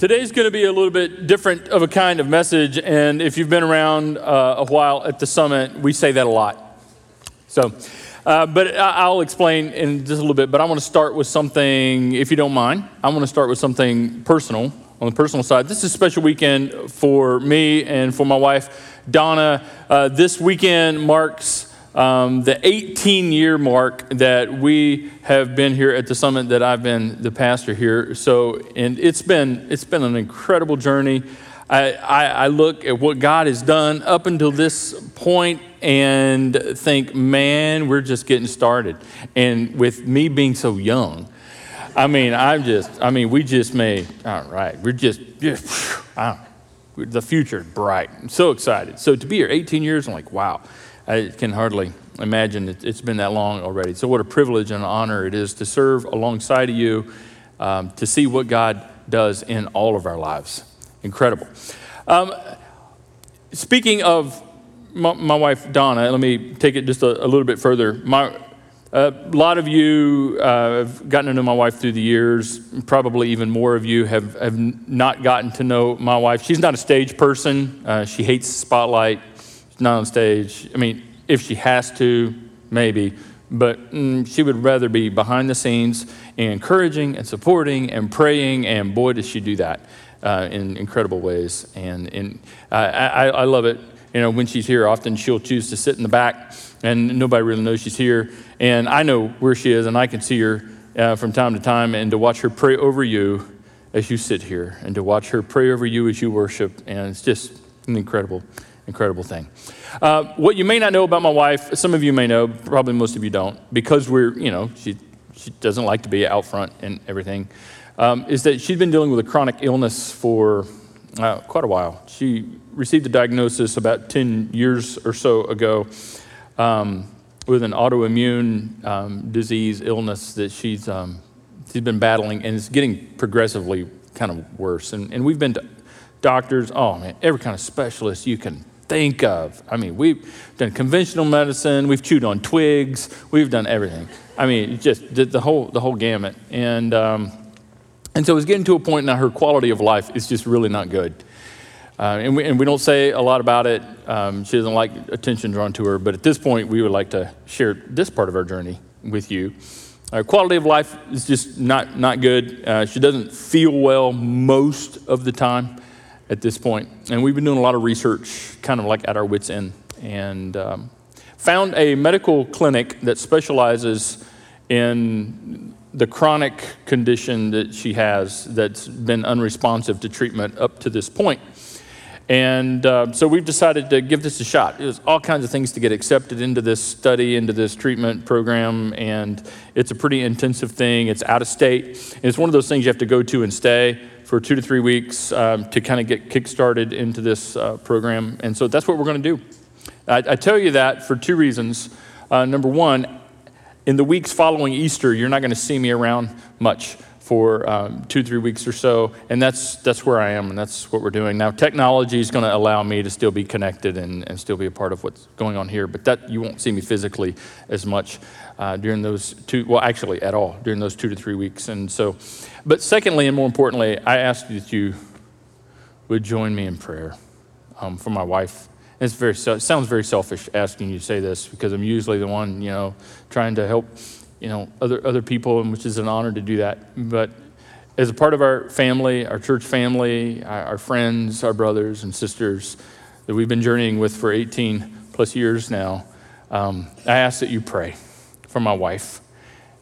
Today's going to be a little bit different of a kind of message, and if you've been around uh, a while at the summit, we say that a lot. So, uh, but I'll explain in just a little bit. But I want to start with something, if you don't mind. I want to start with something personal on the personal side. This is a special weekend for me and for my wife, Donna. Uh, this weekend marks um, the 18 year mark that we have been here at the summit that I've been the pastor here. So, and it's been, it's been an incredible journey. I, I, look at what God has done up until this point and think, man, we're just getting started. And with me being so young, I mean, I'm just, I mean, we just made, all right, we're just, just the future is bright. I'm so excited. So to be here 18 years, I'm like, wow. I can hardly imagine it, has been that long already. So, what a privilege and an honor it is to serve alongside of you, um, to see what God does in all of our lives. Incredible. Um, speaking of my, my, wife, Donna, let me take it just a, a little bit further. My, a lot of you uh, have gotten to know my wife through the years. Probably even more of you have, have not gotten to know my wife. She's not a stage person. Uh, she hates spotlight She's not on stage. I mean, if she has to, maybe, but mm, she would rather be behind the scenes encouraging and supporting and praying, and boy, does she do that uh, in incredible ways. And, and uh, I, I love it. You know, when she's here, often she'll choose to sit in the back, and nobody really knows she's here. And I know where she is, and I can see her uh, from time to time, and to watch her pray over you as you sit here, and to watch her pray over you as you worship, and it's just incredible incredible thing. Uh, what you may not know about my wife, some of you may know, probably most of you don't, because we're, you know, she, she doesn't like to be out front and everything, um, is that she's been dealing with a chronic illness for uh, quite a while. She received a diagnosis about 10 years or so ago um, with an autoimmune um, disease, illness that she's, um, she's been battling, and it's getting progressively kind of worse. And, and we've been to doctors, oh man, every kind of specialist you can think of. I mean, we've done conventional medicine, we've chewed on twigs, we've done everything. I mean, just the whole, the whole gamut. And, um, and so it's getting to a point now her quality of life is just really not good. Uh, and, we, and we don't say a lot about it. Um, she doesn't like attention drawn to her. But at this point, we would like to share this part of our journey with you. Our quality of life is just not, not good. Uh, she doesn't feel well most of the time at this point. And we've been doing a lot of research, kind of like at our wits' end, and um, found a medical clinic that specializes in the chronic condition that she has that's been unresponsive to treatment up to this point. And uh, so we've decided to give this a shot. There's all kinds of things to get accepted into this study, into this treatment program, and it's a pretty intensive thing. It's out of state. And it's one of those things you have to go to and stay for two to three weeks um, to kind of get kickstarted into this uh, program. And so that's what we're going to do. I, I, tell you that for two reasons. Uh, number one, in the weeks following Easter, you're not going to see me around much for um, two, three weeks or so, and that's that's where I am, and that's what we're doing now. Technology is going to allow me to still be connected and, and still be a part of what's going on here, but that you won't see me physically as much uh, during those two. Well, actually, at all during those two to three weeks, and so. But secondly, and more importantly, I ask that you would join me in prayer um, for my wife. It's very it sounds very selfish asking you to say this because I'm usually the one you know trying to help you know, other, other people, and which is an honor to do that. But as a part of our family, our church family, our, our friends, our brothers and sisters that we've been journeying with for 18 plus years now, um, I ask that you pray for my wife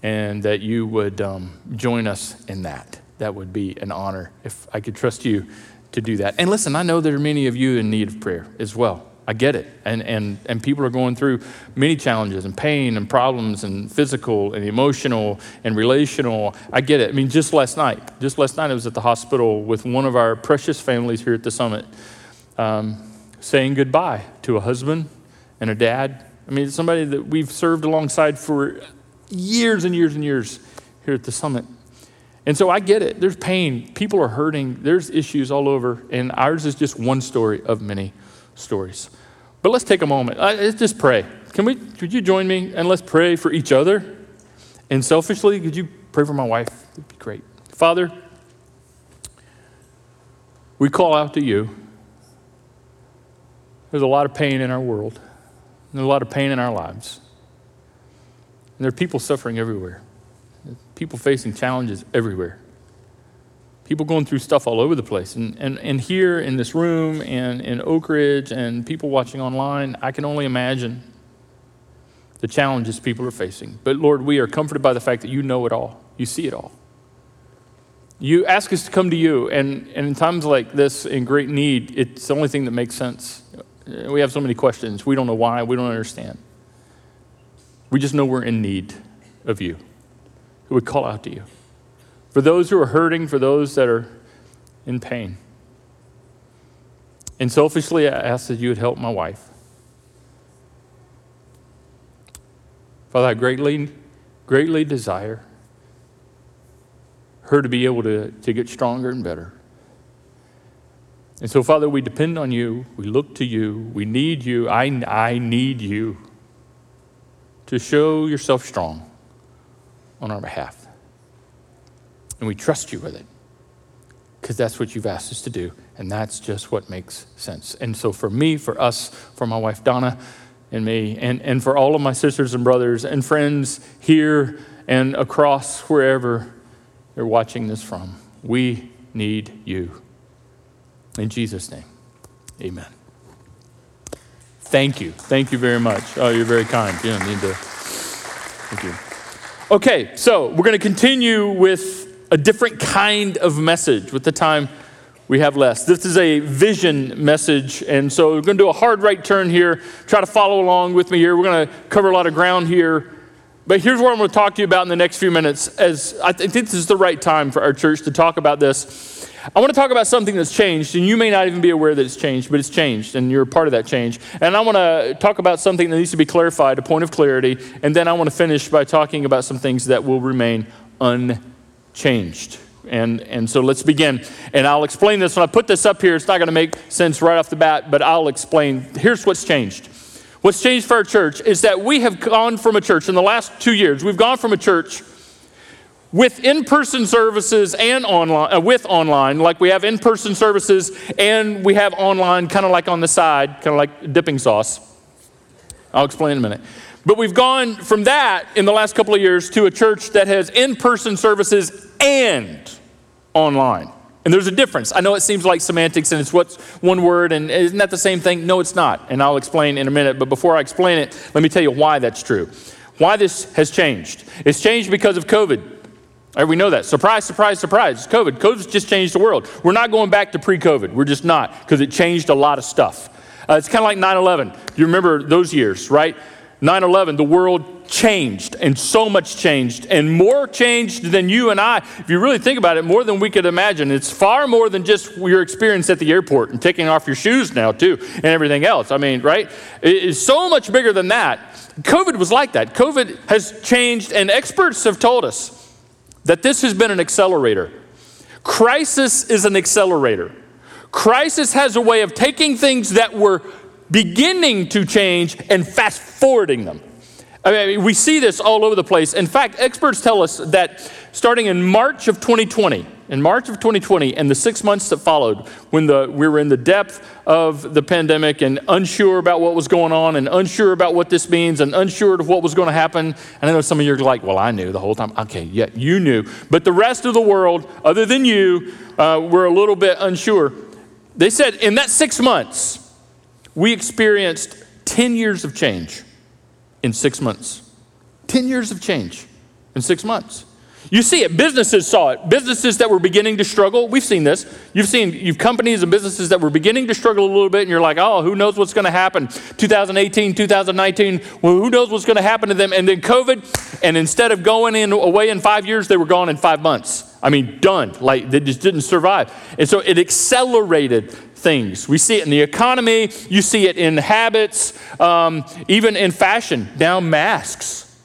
and that you would um, join us in that. That would be an honor if I could trust you to do that. And listen, I know there are many of you in need of prayer as well. I get it. And, and, and people are going through many challenges and pain and problems and physical and emotional and relational. I get it. I mean, just last night, just last night, I was at the hospital with one of our precious families here at the summit um, saying goodbye to a husband and a dad. I mean, somebody that we've served alongside for years and years and years here at the summit. And so I get it. There's pain. People are hurting. There's issues all over. And ours is just one story of many stories. But let's take a moment. Let's just pray. Can we, could you join me and let's pray for each other? And selfishly, could you pray for my wife? That'd be great. Father, we call out to you. There's a lot of pain in our world, there's a lot of pain in our lives. And there are people suffering everywhere, people facing challenges everywhere. People going through stuff all over the place. And, and, and here in this room and in Oak Ridge and people watching online, I can only imagine the challenges people are facing. But Lord, we are comforted by the fact that you know it all, you see it all. You ask us to come to you, and, and in times like this, in great need, it's the only thing that makes sense. Uh, we have so many questions. We don't know why, we don't understand. We just know we're in need of you. We would call out to you. For those who are hurting, for those that are in pain. And selfishly, I ask that you would help my wife. Father, I greatly, greatly desire her to be able to, to get stronger and better. And so, Father, we depend on you. We look to you. We need you. I, I need you to show yourself strong on our behalf. And we trust you with it because that's what you've asked us to do. And that's just what makes sense. And so, for me, for us, for my wife Donna, and me, and, and for all of my sisters and brothers and friends here and across wherever you're watching this from. We need you. In Jesus' name, amen. Thank you. Thank you very much. Oh, you're very kind. You don't need to. Thank you. Okay, so we're going to continue with a different kind of message with the time we have less. This is a vision message, and so we're going to do a hard right turn here. Try to follow along with me here. We're going to cover a lot of ground here. But here's what I'm going to talk to you about in the next few minutes. As I think this is the right time for our church to talk about this. I want to talk about something that's changed, and you may not even be aware that it's changed, but it's changed, and you're a part of that change. And I want to talk about something that needs to be clarified, a point of clarity, and then I want to finish by talking about some things that will remain unchanged. And, and so let's begin. And I'll explain this. When I put this up here, it's not going to make sense right off the bat, but I'll explain. Here's what's changed. What's changed for our church is that we have gone from a church in the last two years, we've gone from a church with in-person services and online uh, with online like we have in-person services and we have online kind of like on the side kind of like dipping sauce i'll explain in a minute but we've gone from that in the last couple of years to a church that has in-person services and online and there's a difference. I know it seems like semantics and it's what's one word and isn't that the same thing? No, it's not. And I'll explain in a minute. But before I explain it, let me tell you why that's true. Why this has changed. It's changed because of COVID. We know that. Surprise, surprise, surprise. It's COVID. COVID's just changed the world. We're not going back to pre COVID. We're just not because it changed a lot of stuff. Uh, it's kind of like 9 11. You remember those years, right? 9 11, the world changed and so much changed and more changed than you and I. If you really think about it, more than we could imagine. It's far more than just your experience at the airport and taking off your shoes now, too, and everything else. I mean, right? It's so much bigger than that. COVID was like that. COVID has changed, and experts have told us that this has been an accelerator. Crisis is an accelerator. Crisis has a way of taking things that were beginning to change and fast forwarding them. I mean, we see this all over the place. In fact, experts tell us that starting in March of 2020, in March of 2020 and the six months that followed, when the, we were in the depth of the pandemic and unsure about what was going on and unsure about what this means and unsure of what was going to happen. And I know some of you are like, well, I knew the whole time. Okay, yeah, you knew. But the rest of the world, other than you, uh, were a little bit unsure. They said in that six months, we experienced 10 years of change in six months. 10 years of change in six months. You see it. Businesses saw it. Businesses that were beginning to struggle. We've seen this. You've seen you've companies and businesses that were beginning to struggle a little bit, and you're like, oh, who knows what's going to happen? 2018, 2019. Well, who knows what's going to happen to them? And then COVID, and instead of going in away in five years, they were gone in five months. I mean, done. Like they just didn't survive. And so it accelerated things. We see it in the economy, you see it in habits, um, even in fashion. Now, masks,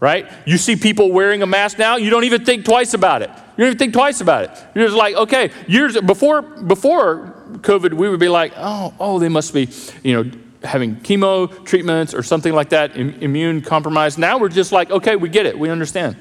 right? You see people wearing a mask now, you don't even think twice about it. You don't even think twice about it. You're just like, okay, years before before COVID, we would be like, oh, oh, they must be, you know, having chemo treatments or something like that, immune compromised. Now we're just like, okay, we get it, we understand.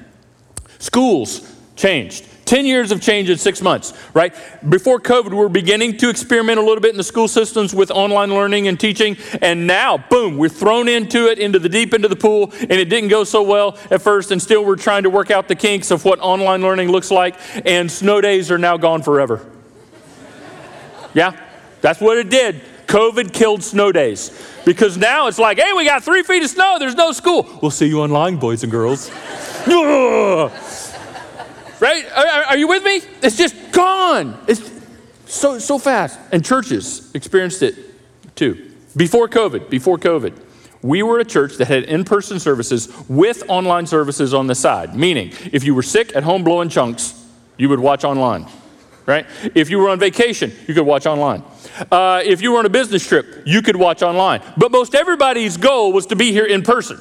Schools changed. 10 years of change in six months, right? Before COVID, we were beginning to experiment a little bit in the school systems with online learning and teaching. And now, boom, we're thrown into it, into the deep of the pool. And it didn't go so well at first. And still, we're trying to work out the kinks of what online learning looks like. And snow days are now gone forever. yeah, that's what it did. COVID killed snow days. Because now it's like, hey, we got three feet of snow, there's no school. We'll see you online, boys and girls. right? Are, are, you with me? It's just gone. It's so, so fast. And churches experienced it too. Before COVID, before COVID, we were a church that had in person services with online services on the side. Meaning, if you were sick at home blowing chunks, you would watch online, right? If you were on vacation, you could watch online. Uh, if you were on a business trip, you could watch online. But most everybody's goal was to be here in person.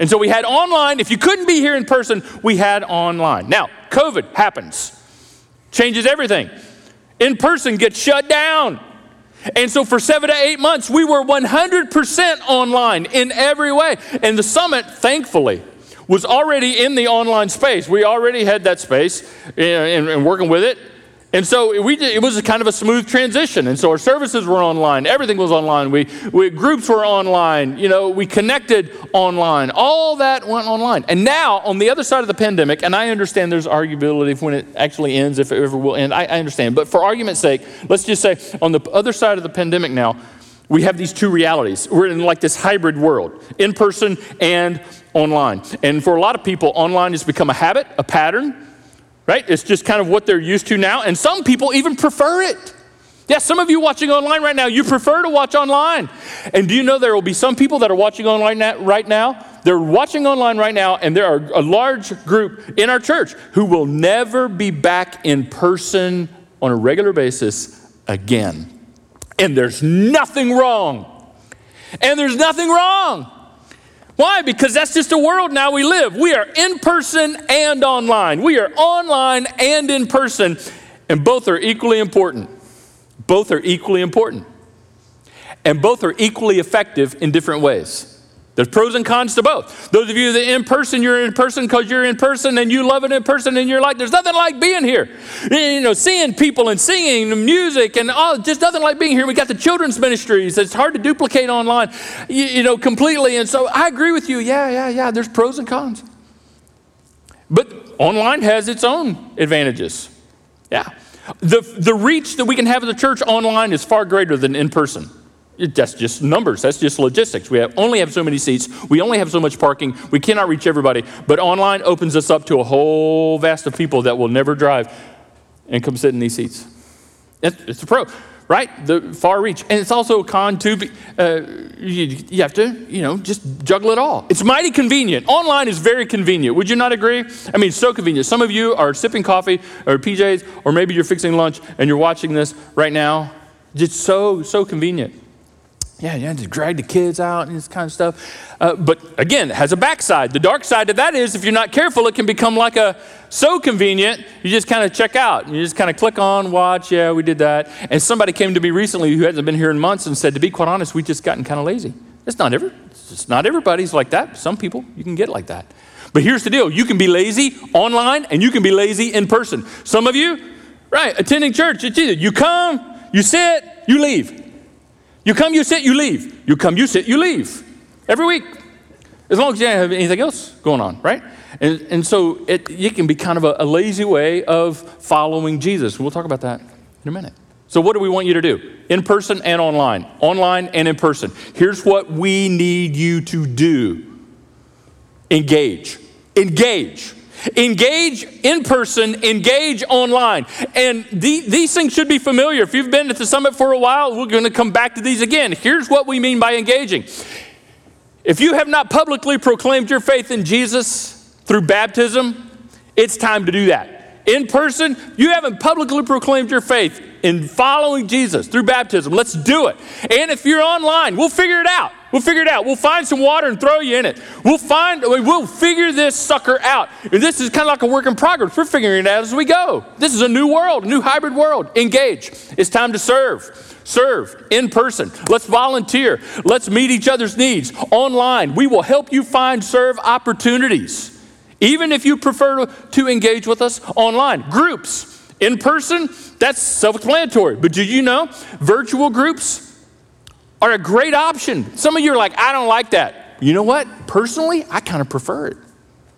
And so we had online. If you couldn't be here in person, we had online. Now, COVID happens, changes everything. In person gets shut down. And so for seven to eight months, we were 100% online in every way. And the summit, thankfully, was already in the online space. We already had that space and, and working with it. And so we it was kind of a smooth transition. And so our services were online. Everything was online. We, we, groups were online. You know, we connected online. All that went online. And now, on the other side of the pandemic, and I understand there's arguability when it actually ends, if it ever will end. I, I understand. But for argument's sake, let's just say on the other side of the pandemic now, we have these two realities. We're in like this hybrid world, in person and online. And for a lot of people, online has become a habit, a pattern right? It's just kind of what they're used to now. And some people even prefer it. Yeah, some of you watching online right now, you prefer to watch online. And do you know there will be some people that are watching online right now? They're watching online right now, and there are a large group in our church who will never be back in person on a regular basis again. And there's nothing wrong. And there's nothing wrong. Why? Because that's just the world now we live. We are in person and online. We are online and in person, and both are equally important. Both are equally important. And both are equally effective in different ways. There's pros and cons to both. Those of you that in person, you're in person because you're in person and you love it in person and you're like, there's nothing like being here. You know, seeing people and singing and music and all, just nothing like being here. We got the children's ministries. It's hard to duplicate online, you, you know, completely. And so I agree with you. Yeah, yeah, yeah. There's pros and cons. But online has its own advantages. Yeah. The, the reach that we can have as a church online is far greater than in person. That's just numbers. That's just logistics. We have, only have so many seats. We only have so much parking. We cannot reach everybody. But online opens us up to a whole vast of people that will never drive and come sit in these seats. It's, a pro, right? The far reach. And it's also a con, too. Uh, you, you have to, you know, just juggle it all. It's mighty convenient. Online is very convenient. Would you not agree? I mean, so convenient. Some of you are sipping coffee or PJs, or maybe you're fixing lunch and you're watching this right now. It's so, so convenient. Yeah, you have to drag the kids out and this kind of stuff. Uh, but again, it has a backside. The dark side of that is if you're not careful, it can become like a so convenient, you just kind of check out. You just kind of click on, watch, yeah, we did that. And somebody came to me recently who hasn't been here in months and said, to be quite honest, we've just gotten kind of lazy. It's not, every, it's not everybody's like that. Some people, you can get like that. But here's the deal you can be lazy online and you can be lazy in person. Some of you, right, attending church, it's either you come, you sit, you leave. You come, you sit, you leave. You come, you sit, you leave. Every week. As long as you don't have anything else going on, right? And, and so it, it can be kind of a, a lazy way of following Jesus. We'll talk about that in a minute. So, what do we want you to do? In person and online. Online and in person. Here's what we need you to do engage. Engage. Engage in person, engage online. And the, these things should be familiar. If you've been at the summit for a while, we're going to come back to these again. Here's what we mean by engaging. If you have not publicly proclaimed your faith in Jesus through baptism, it's time to do that. In person, you haven't publicly proclaimed your faith in following Jesus through baptism. Let's do it. And if you're online, we'll figure it out. We'll figure it out. We'll find some water and throw you in it. We'll find, we'll figure this sucker out. And this is kind of like a work in progress. We're figuring it out as we go. This is a new world, a new hybrid world. Engage. It's time to serve. Serve in person. Let's volunteer. Let's meet each other's needs online. We will help you find serve opportunities even if you prefer to, engage with us online. Groups, in person, that's self explanatory. But do you know virtual groups are a great option? Some of you are like, I don't like that. You know what? Personally, I kind of prefer it.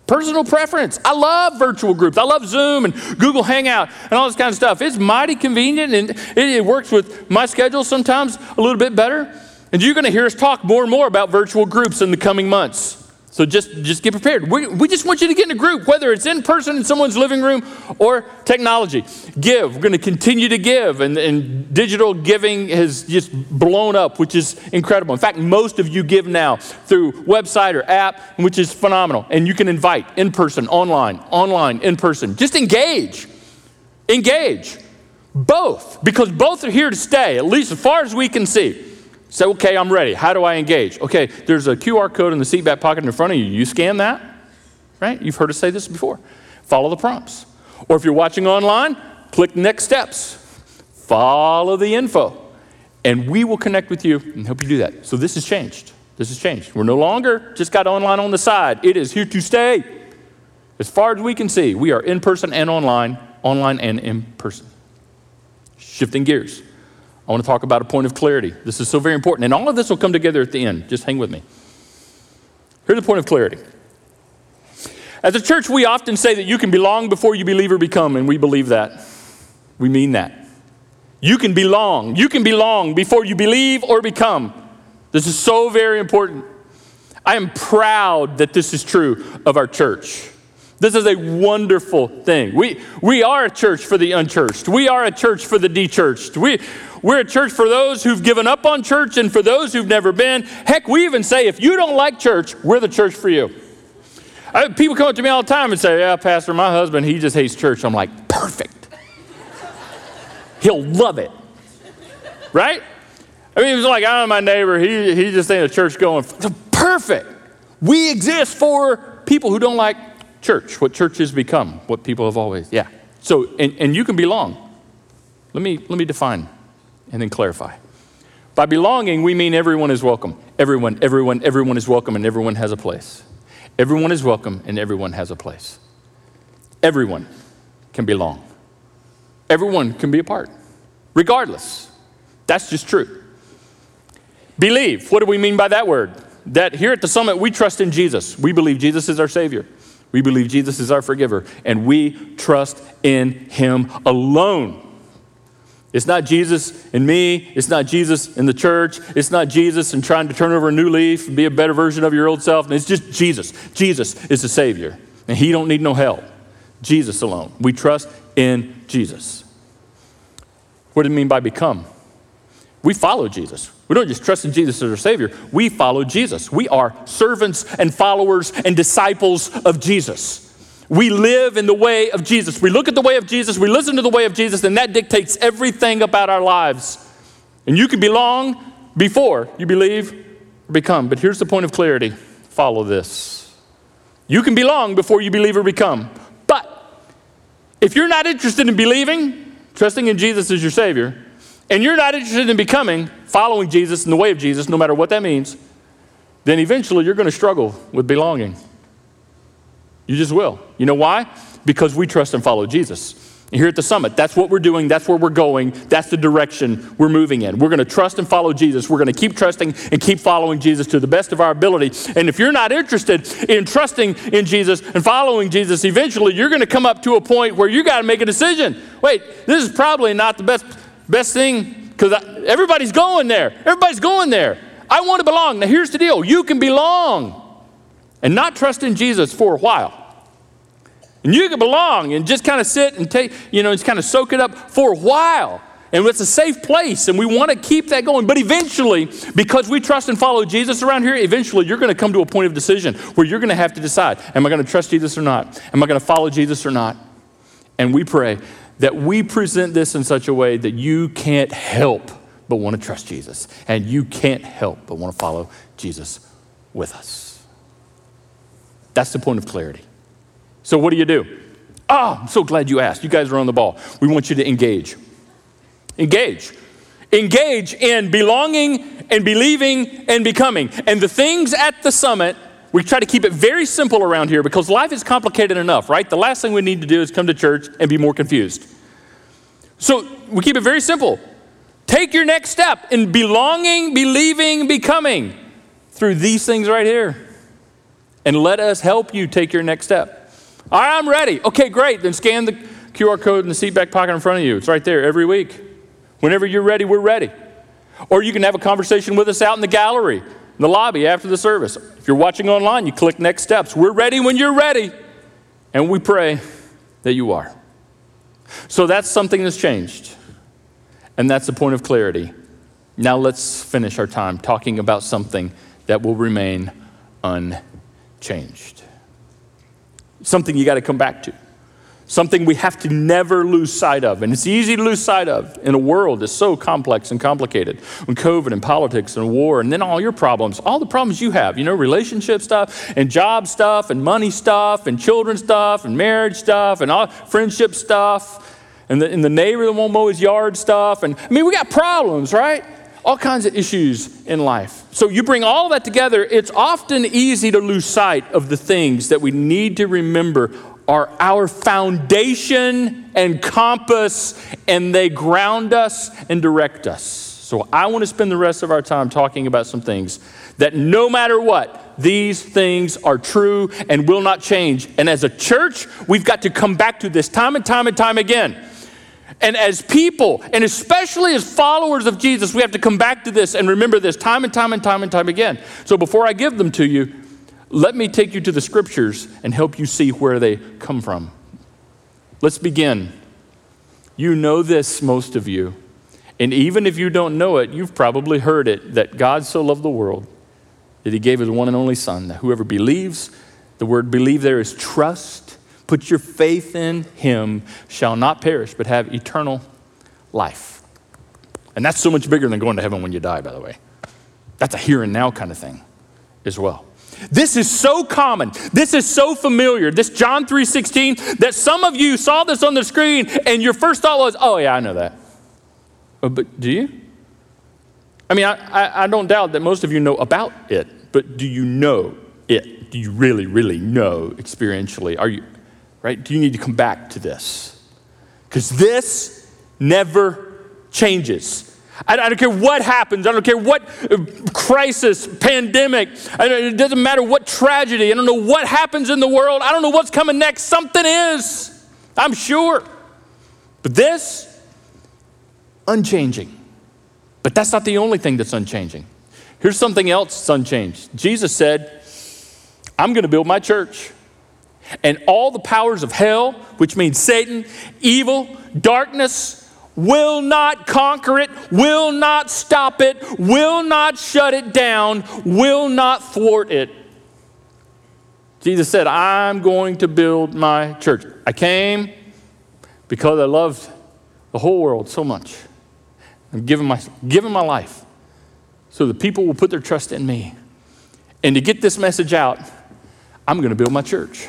Personal preference. I love virtual groups. I love Zoom and Google Hangout and all this kind of stuff. It's mighty convenient and it, it works with my schedule sometimes a little bit better. And you're going to hear us talk more and more about virtual groups in the coming months. So just, just get prepared. We, we just want you to get in a group, whether it's in person in someone's living room or technology. Give. We're going to continue to give, and, and digital giving has just blown up, which is incredible. In fact, most of you give now through website or app, which is phenomenal. And you can invite in person, online, online, in person. Just engage. Engage. Both, because both are here to stay, at least as far as we can see. Say, okay, I'm ready. How do I engage? Okay, there's a QR code in the seat back pocket in front of you. You scan that, right? You've heard us say this before. Follow the prompts. Or if you're watching online, click next steps. Follow the info. And we will connect with you and help you do that. So this has changed. This has changed. We're no longer just got online on the side. It is here to stay. As far as we can see, we are in person and online, online and in person. Shifting gears. I want to talk about a point of clarity. This is so very important. And all of this will come together at the end. Just hang with me. Here's the point of clarity. As a church, we often say that you can belong before you believe or become, and we believe that. We mean that. You can belong. You can belong before you believe or become. This is so very important. I am proud that this is true of our church. This is a wonderful thing. We, we are a church for the unchurched. We are a church for the dechurched. We, we're a church for those who've given up on church and for those who've never been. Heck, we even say if you don't like church, we're the church for you. I, people come up to me all the time and say, Yeah, Pastor, my husband, he just hates church. I'm like, Perfect. He'll love it. Right? I mean, it was like, I'm my neighbor. He, he just ain't a church going. Perfect. We exist for people who don't like church, what church has become, what people have always, yeah. So, and, and you can belong. Let me, let me define and then clarify. By belonging, we mean everyone is welcome. Everyone, everyone, everyone is welcome and everyone has a place. Everyone is welcome and everyone has a place. Everyone can belong. Everyone can be a part, regardless. That's just true. Believe. What do we mean by that word? That here at the summit, we trust in Jesus. We believe Jesus is our Savior. We believe Jesus is our forgiver, and we trust in Him alone. It's not Jesus and me. It's not Jesus in the church. It's not Jesus and trying to turn over a new leaf and be a better version of your old self. It's just Jesus. Jesus is the Savior, and He don't need no help. Jesus alone. We trust in Jesus. What do you mean by become? We follow Jesus. We don't just trust in Jesus as our Savior, we follow Jesus. We are servants and followers and disciples of Jesus. We live in the way of Jesus. We look at the way of Jesus, we listen to the way of Jesus, and that dictates everything about our lives. And you can belong before you believe or become. But here's the point of clarity follow this. You can belong before you believe or become. But if you're not interested in believing, trusting in Jesus as your Savior, and you're not interested in becoming, following Jesus in the way of Jesus, no matter what that means, then eventually you're going to struggle with belonging. You just will. You know why? Because we trust and follow Jesus. And here at the summit, that's what we're doing, that's where we're going, that's the direction we're moving in. We're going to trust and follow Jesus. We're going to keep trusting and keep following Jesus to the best of our ability. And if you're not interested in trusting in Jesus and following Jesus, eventually you're going to come up to a point where you got to make a decision. Wait, this is probably not the best Best thing, because everybody's going there. Everybody's going there. I want to belong. Now, here's the deal you can belong and not trust in Jesus for a while. And you can belong and just kind of sit and take, you know, just kind of soak it up for a while. And it's a safe place, and we want to keep that going. But eventually, because we trust and follow Jesus around here, eventually you're going to come to a point of decision where you're going to have to decide Am I going to trust Jesus or not? Am I going to follow Jesus or not? And we pray that we present this in such a way that you can't help but want to trust Jesus, and you can't help but want to follow Jesus with us. That's the point of clarity. So, what do you do? Oh, I'm so glad you asked. You guys are on the ball. We want you to engage. Engage. Engage in belonging and believing and becoming. And the things at the summit We try to keep it very simple around here because life is complicated enough, right? The last thing we need to do is come to church and be more confused. So we keep it very simple. Take your next step in belonging, believing, becoming through these things right here. And let us help you take your next step. All right, I'm ready. Okay, great. Then scan the QR code in the seat back pocket in front of you. It's right there every week. Whenever you're ready, we're ready. Or you can have a conversation with us out in the gallery, in the lobby after the service. If you're watching online, you click next steps. We're ready when you're ready. And we pray that you are. So that's something that's changed. And that's the point of clarity. Now let's finish our time talking about something that will remain unchanged. Something you got to come back to. Something we have to never lose sight of. And it's easy to lose sight of in a world that's so complex and complicated. When COVID and politics and war, and then all your problems, all the problems you have, you know, relationship stuff and job stuff and money stuff and children stuff and marriage stuff and all friendship stuff and the, and the neighbor that won't mow his yard stuff. And I mean, we got problems, right? All kinds of issues in life. So you bring all that together, it's often easy to lose sight of the things that we need to remember are our foundation and compass, and they ground us and direct us. So I want to spend the rest of our time talking about some things that no matter what, these things are true and will not change. And as a church, we've got to come back to this time and time and time again. And as people, and especially as followers of Jesus, we have to come back to this and remember this time and time and time and time again. So before I give them to you, let me take you to the scriptures and help you see where they come from. Let's begin. You know this, most of you. And even if you don't know it, you've probably heard it that God so loved the world that he gave his one and only Son, that whoever believes, the word believe there is trust Put your faith in him, shall not perish, but have eternal life. And that's so much bigger than going to heaven when you die, by the way. That's a here and now kind of thing as well. This is so common. This is so familiar. This John 3:16 that some of you saw this on the screen and your first thought was, "Oh yeah, I know that." Oh, but do you? I mean, I, I, I don't doubt that most of you know about it, but do you know it? Do you really, really know experientially? Are you, right? Do you need to come back to this? Because this never changes. I, don't care what happens. I don't care what uh, crisis, pandemic. it doesn't matter what tragedy. I don't know what happens in the world. I don't know what's coming next. Something is, I'm sure. But this, unchanging. But that's not the only thing that's unchanging. Here's something else that's unchanged. Jesus said, I'm going to build my church. And all the powers of hell, which means Satan, evil, darkness, will not conquer it, will not stop it, will not shut it down, will not thwart it. Jesus said, I'm going to build my church. I came because I loved the whole world so much. I'm giving my, giving my life so the people will put their trust in me. And to get this message out, I'm going to build my church.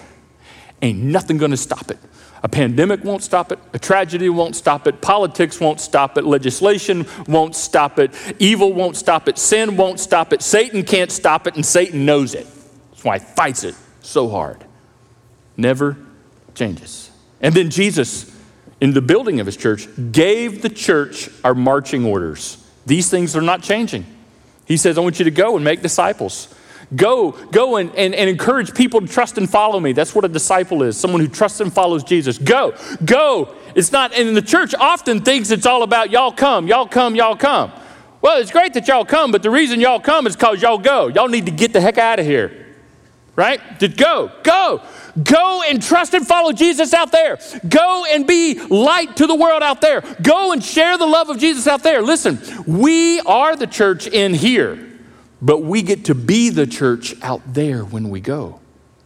Ain't nothing gonna stop it. A pandemic won't stop it. A tragedy won't stop it. Politics won't stop it. Legislation won't stop it. Evil won't stop it. Sin won't stop it. Satan can't stop it, and Satan knows it. That's why he fights it so hard. Never changes. And then Jesus, in the building of his church, gave the church our marching orders. These things are not changing. He says, I want you to go and make disciples. Go, go and, and, and encourage people to trust and follow me. That's what a disciple is someone who trusts and follows Jesus. Go, go. It's not, and the church often thinks it's all about y'all come, y'all come, y'all come. Well, it's great that y'all come, but the reason y'all come is because y'all go. Y'all need to get the heck out of here. Right? To go, go, go and trust and follow Jesus out there. Go and be light to the world out there. Go and share the love of Jesus out there. Listen, we are the church in here but we get to be the church out there when we go.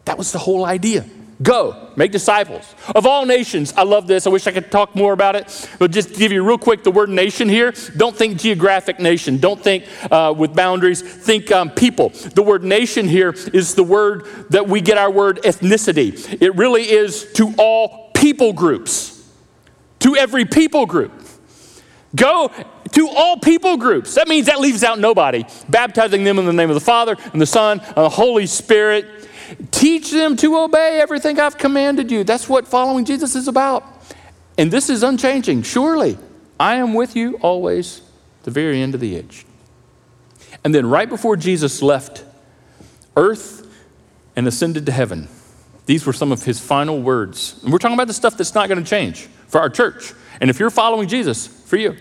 That was the whole idea. Go, make disciples of all nations. I love this. I wish I could talk more about it, but just give you real quick the word nation here. Don't think geographic nation. Don't think uh, with boundaries. Think um, people. The word nation here is the word that we get our word ethnicity. It really is to all people groups, to every people group. Go to all people groups. That means that leaves out nobody. Baptizing them in the name of the Father and the Son and the Holy Spirit. Teach them to obey everything I've commanded you. That's what following Jesus is about. And this is unchanging. Surely, I am with you always, the very end of the age. And then, right before Jesus left earth and ascended to heaven, these were some of his final words. And we're talking about the stuff that's not going to change for our church. And if you're following Jesus, for you.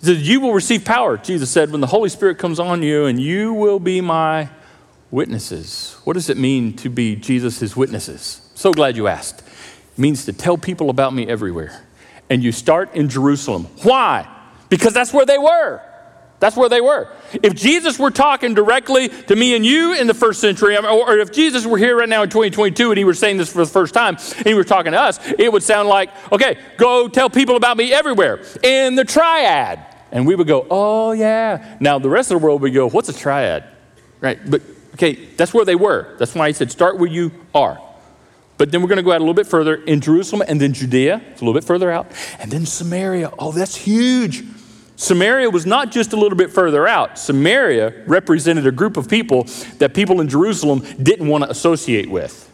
He said, You will receive power, Jesus said, when the Holy Spirit comes on you, and you will be my witnesses. What does it mean to be Jesus' witnesses? So glad you asked. It means to tell people about me everywhere. And you start in Jerusalem. Why? Because that's where they were. That's where they were. If Jesus were talking directly to me and you in the first century, or if Jesus were here right now in 2022 and he were saying this for the first time and he were talking to us, it would sound like, okay, go tell people about me everywhere in the triad. And we would go, oh, yeah. Now, the rest of the world would go, what's a triad? Right? But, okay, that's where they were. That's why he said, start where you are. But then we're going to go out a little bit further in Jerusalem and then Judea. It's a little bit further out. And then Samaria. Oh, that's huge. Samaria was not just a little bit further out. Samaria represented a group of people that people in Jerusalem didn't want to associate with.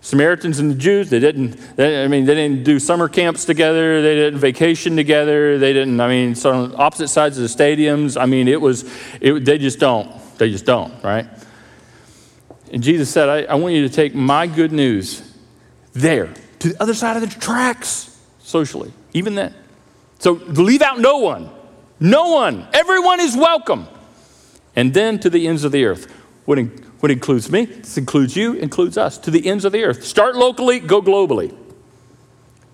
Samaritans and the Jews, they didn't, they, I mean, they didn't do summer camps together. They didn't vacation together. They didn't, I mean, so on opposite sides of the stadiums. I mean, it was, it, they just don't. They just don't, right? And Jesus said, I, I want you to take my good news there to the other side of the tracks socially, even then. So leave out no one. No one. Everyone is welcome. And then to the ends of the earth. What, in, what includes me, this includes you, includes us. To the ends of the earth. Start locally, go globally.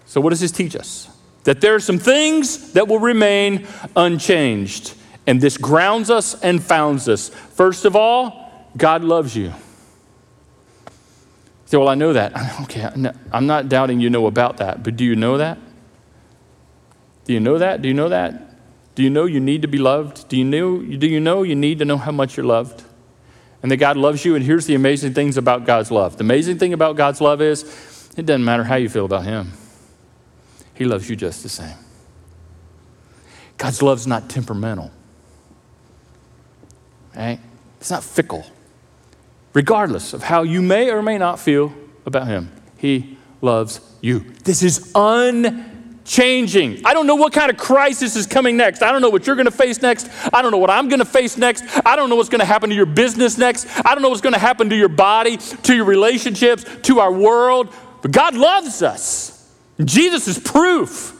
So, what does this teach us? That there are some things that will remain unchanged. And this grounds us and founds us. First of all, God loves you. say, well, I know that. Okay, I'm not doubting you know about that, but do you know that? Do you know that? Do you know that? Do you know you need to be loved? Do you know, do you know you need to know how much you're loved? And that God loves you. And here's the amazing things about God's love. The amazing thing about God's love is it doesn't matter how you feel about Him, He loves you just the same. God's love's not temperamental. Right? It's not fickle. Regardless of how you may or may not feel about Him, He loves you. This is un changing. I don't know what kind of crisis is coming next. I don't know what you're going to face next. I don't know what I'm going to face next. I don't know what's going to happen to your business next. I don't know what's going to happen to your body, to your relationships, to our world. But God loves us. Jesus is proof.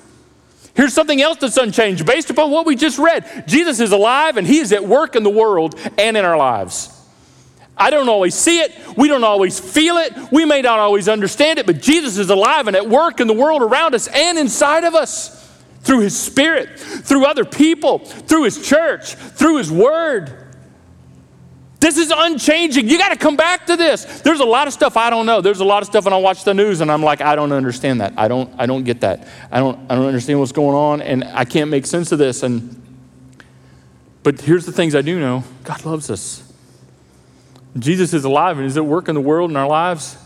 Here's something else that's unchanged based upon what we just read. Jesus is alive and he is at work in the world and in our lives. I don't always see it. We don't always feel it. We may not always understand it, but Jesus is alive and at work in the world around us and inside of us through His Spirit, through other people, through His church, through His Word. This is unchanging. You got to come back to this. There's a lot of stuff I don't know. There's a lot of stuff when I watch the news and I'm like, I don't understand that. I don't, I don't get that. I don't, I don't understand what's going on and I can't make sense of this. And, but here's the things I do know God loves us. Jesus is alive and is at work in the world in our lives.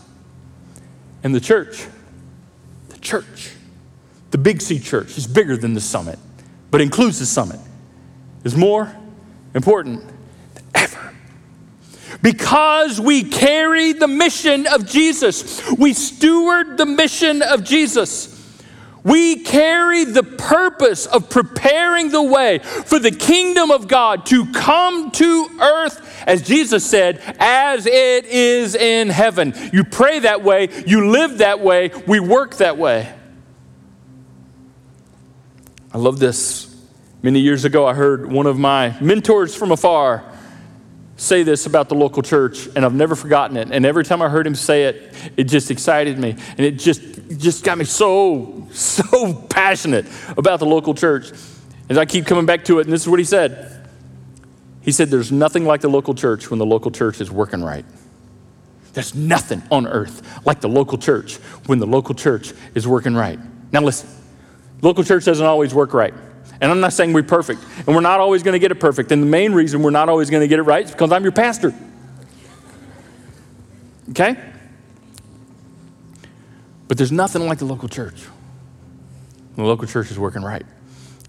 And the church, the church, the Big C church is bigger than the summit, but includes the summit, is more important than ever. Because we carry the mission of Jesus, we steward the mission of Jesus. We carry the purpose of preparing the way for the kingdom of God to come to earth, as Jesus said, as it is in heaven. You pray that way, you live that way, we work that way. I love this. Many years ago, I heard one of my mentors from afar say this about the local church, and I've never forgotten it. And every time I heard him say it, it just excited me. And it just, just got me so, so passionate about the local church. As I keep coming back to it, and this is what he said. He said, There's nothing like the local church when the local church is working right. There's nothing on earth like the local church when the local church is working right. Now, listen, local church doesn't always work right. And I'm not saying we're perfect, and we're not always going to get it perfect. And the main reason we're not always going to get it right is because I'm your pastor. Okay? But there's nothing like the local church. When the local church is working right.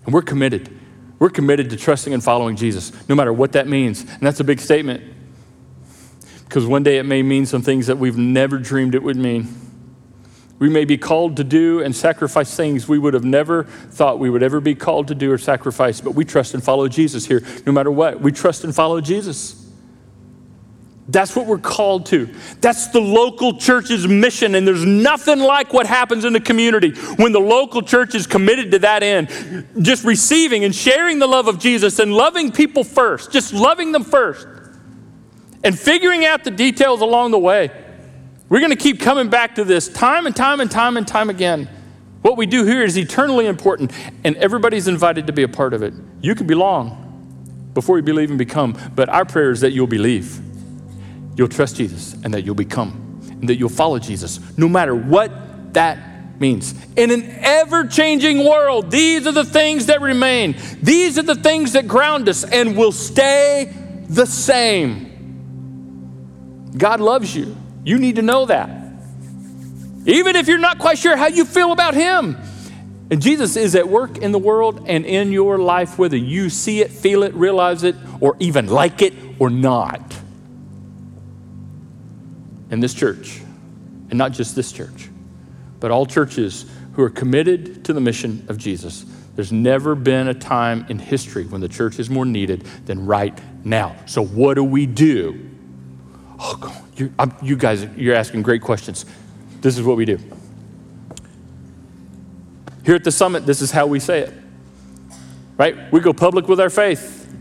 And we're committed. We're committed to trusting and following Jesus, no matter what that means. And that's a big statement because one day it may mean some things that we've never dreamed it would mean. We may be called to do and sacrifice things we would have never thought we would ever be called to do or sacrifice, but we trust and follow Jesus here no matter what. We trust and follow Jesus. That's what we're called to. That's the local church's mission, and there's nothing like what happens in the community when the local church is committed to that end. Just receiving and sharing the love of Jesus and loving people first, just loving them first, and figuring out the details along the way. We're going to keep coming back to this time and time and time and time again. What we do here is eternally important, and everybody's invited to be a part of it. You can belong before you believe and become, but our prayer is that you'll believe, you'll trust Jesus, and that you'll become, and that you'll follow Jesus, no matter what that means. In an ever changing world, these are the things that remain. These are the things that ground us and will stay the same. God loves you. You need to know that. Even if you're not quite sure how you feel about Him. And Jesus is at work in the world and in your life, whether you see it, feel it, realize it, or even like it or not. In this church, and not just this church, but all churches who are committed to the mission of Jesus. There's never been a time in history when the church is more needed than right now. So, what do we do? Oh, you, you guys, you're asking great questions. This is what we do. Here at the summit, this is how we say it. Right? We go public with our faith.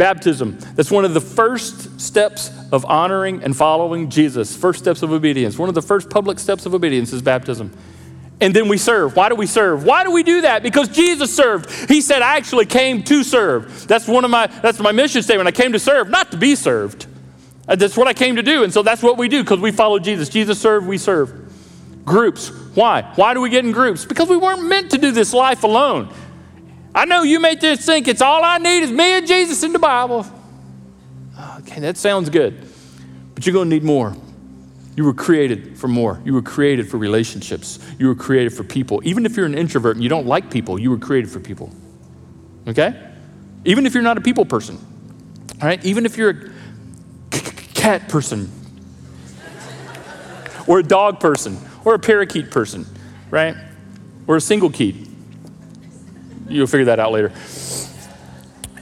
Baptism. That's one of the first steps of honoring and following Jesus. First steps of obedience. One of the first public steps of obedience is baptism. And then we serve. Why do we serve? Why do we do that? Because Jesus served. He said, I actually came to serve. That's one of my that's my mission statement. I came to serve, not to be served. Uh, that's what I came to do. And so that's what we do because we follow Jesus. Jesus served, we serve. Groups. Why? Why do we get in groups? Because we weren't meant to do this life alone. I know you may just think it's all I need is me and Jesus in the Bible. Okay, that sounds good. But you're going to need more. You were created for more. You were created for relationships. You were created for people. Even if you're an introvert and you don't like people, you were created for people. Okay? Even if you're not a people person. All right? Even if you're a cat person, or a dog person, or a parakeet person, right? Or a single keat. You'll figure that out later.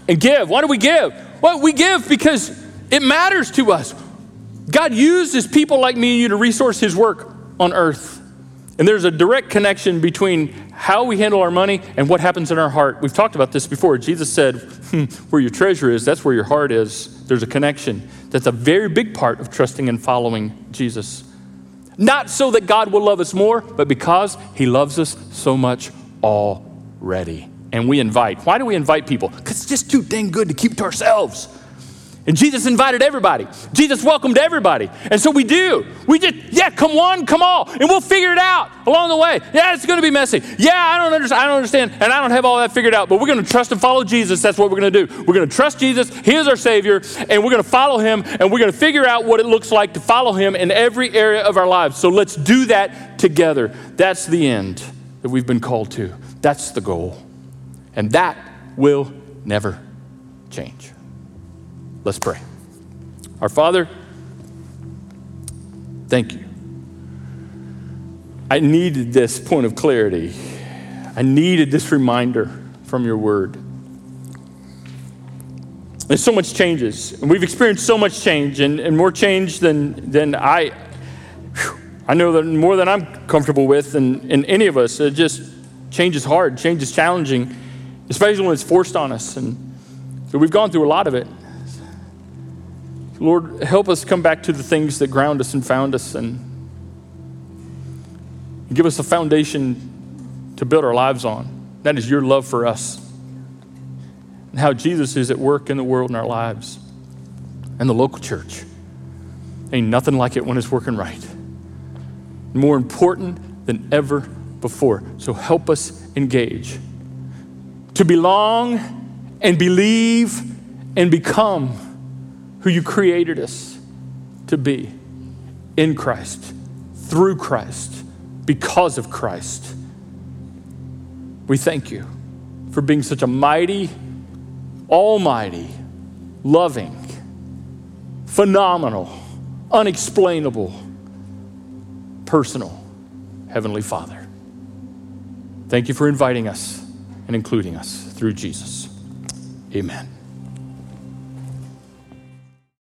And give. Why do we give? Well, we give because it matters to us. God uses people like me and you to resource His work on earth. And there's a direct connection between how we handle our money and what happens in our heart. We've talked about this before. Jesus said, hmm, Where your treasure is, that's where your heart is. There's a connection. That's a very big part of trusting and following Jesus. Not so that God will love us more, but because He loves us so much already. And we invite. Why do we invite people? Because it's just too dang good to keep to ourselves. And Jesus invited everybody. Jesus welcomed everybody. And so we do. We just, yeah, come one, come all. And we'll figure it out along the way. Yeah, it's to be messy. Yeah, I don't understand. I don't understand. And I don't have all that figured out. But we're to trust and follow Jesus. That's what we're to do. We're to trust Jesus. He is our Savior. And we're to follow Him. And we're to figure out what it looks like to follow Him in every area of our lives. So let's do that together. That's the end that we've been called to. That's the goal. And that will never change. Let's pray. Our Father, thank you. I needed this point of clarity. I needed this reminder from your word. There's so much changes, and we've experienced so much change, and, and more change than, than I, I know that more than I'm comfortable with, and, and any of us. It just change is hard, change is challenging, especially when it's forced on us. And so we've gone through a lot of it. Lord, help us come back to the things that ground us and found us and give us a foundation to build our lives on. That is your love for us and how Jesus is at work in the world in our lives and the local church. Ain't nothing like it when it's working right. More important than ever before. So help us engage to belong and believe and become who you created us to be in Christ, through Christ, because of Christ. We thank you for being such a mighty, almighty, loving, phenomenal, unexplainable, personal Heavenly Father. Thank you for inviting us and including us through Jesus. Amen.